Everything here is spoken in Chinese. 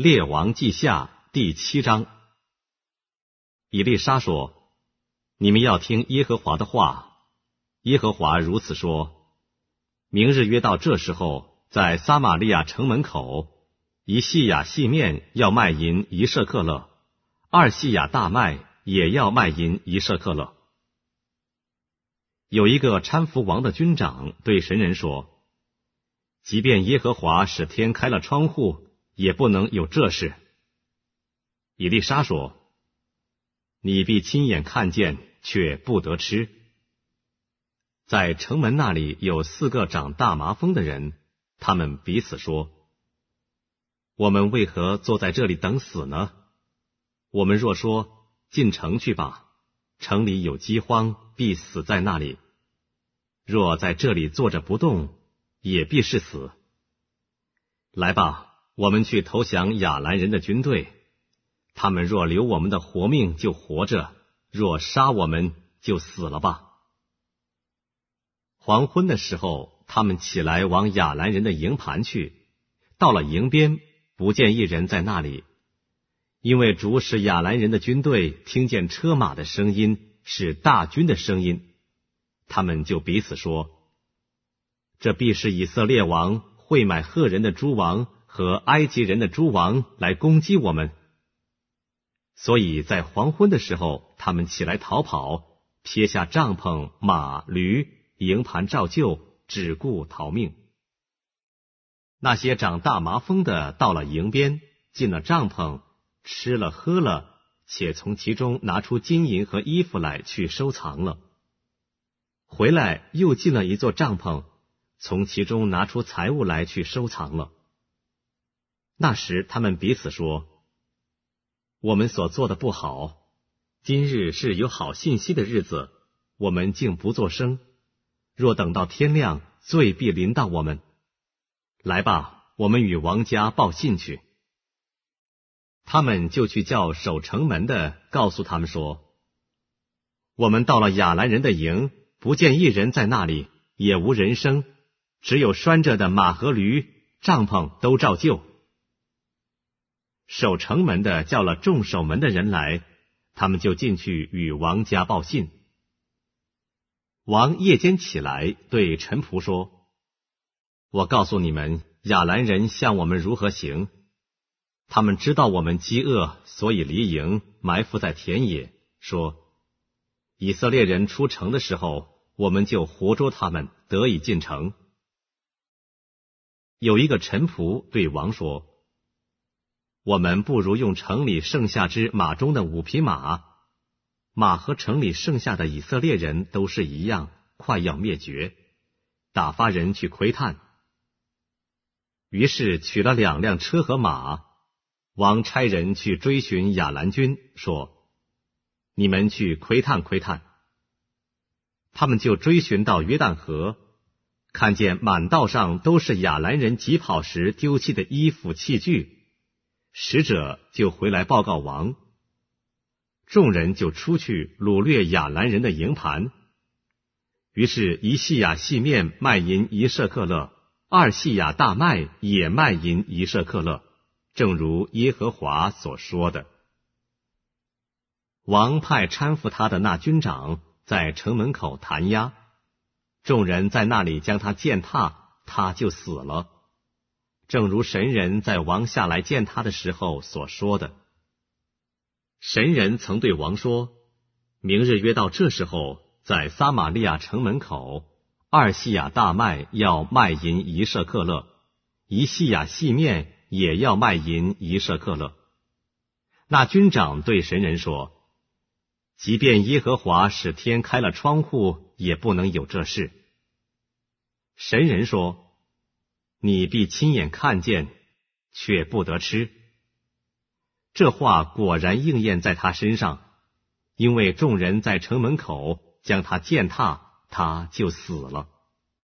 列王记下第七章，以利沙说：“你们要听耶和华的话。耶和华如此说：明日约到这时候，在撒玛利亚城门口，一细亚细面要卖银一舍克勒，二细亚大麦也要卖银一舍克勒。有一个搀扶王的军长对神人说：即便耶和华使天开了窗户。”也不能有这事。以丽莎说：“你必亲眼看见，却不得吃。”在城门那里有四个长大麻风的人，他们彼此说：“我们为何坐在这里等死呢？我们若说进城去吧，城里有饥荒，必死在那里；若在这里坐着不动，也必是死。来吧。”我们去投降亚兰人的军队，他们若留我们的活命就活着，若杀我们就死了吧。黄昏的时候，他们起来往亚兰人的营盘去，到了营边，不见一人在那里，因为主使亚兰人的军队听见车马的声音，是大军的声音，他们就彼此说：“这必是以色列王会买赫人的诸王。”和埃及人的诸王来攻击我们，所以在黄昏的时候，他们起来逃跑，撇下帐篷、马、驴，营盘照旧，只顾逃命。那些长大麻风的到了营边，进了帐篷，吃了喝了，且从其中拿出金银和衣服来去收藏了。回来又进了一座帐篷，从其中拿出财物来去收藏了。那时，他们彼此说：“我们所做的不好。今日是有好信息的日子，我们竟不作声。若等到天亮，罪必临到我们。来吧，我们与王家报信去。”他们就去叫守城门的，告诉他们说：“我们到了亚兰人的营，不见一人在那里，也无人声，只有拴着的马和驴，帐篷都照旧。”守城门的叫了众守门的人来，他们就进去与王家报信。王夜间起来对臣仆说：“我告诉你们，亚兰人向我们如何行？他们知道我们饥饿，所以离营，埋伏在田野。说以色列人出城的时候，我们就活捉他们，得以进城。”有一个臣仆对王说。我们不如用城里剩下之马中的五匹马，马和城里剩下的以色列人都是一样，快要灭绝。打发人去窥探，于是取了两辆车和马，王差人去追寻亚兰军，说：“你们去窥探窥探。”他们就追寻到约旦河，看见满道上都是亚兰人疾跑时丢弃的衣服器具。使者就回来报告王，众人就出去掳掠亚兰人的营盘。于是，一细亚细面卖银一舍克勒，二细亚大麦也卖银一舍克勒，正如耶和华所说的。王派搀扶他的那军长在城门口弹压，众人在那里将他践踏，他就死了。正如神人在王下来见他的时候所说的，神人曾对王说：“明日约到这时候，在撒玛利亚城门口，二细亚大麦要卖银一舍克勒，一细亚细面也要卖银一舍克勒。”那军长对神人说：“即便耶和华使天开了窗户，也不能有这事。”神人说。你必亲眼看见，却不得吃。这话果然应验在他身上，因为众人在城门口将他践踏，他就死了。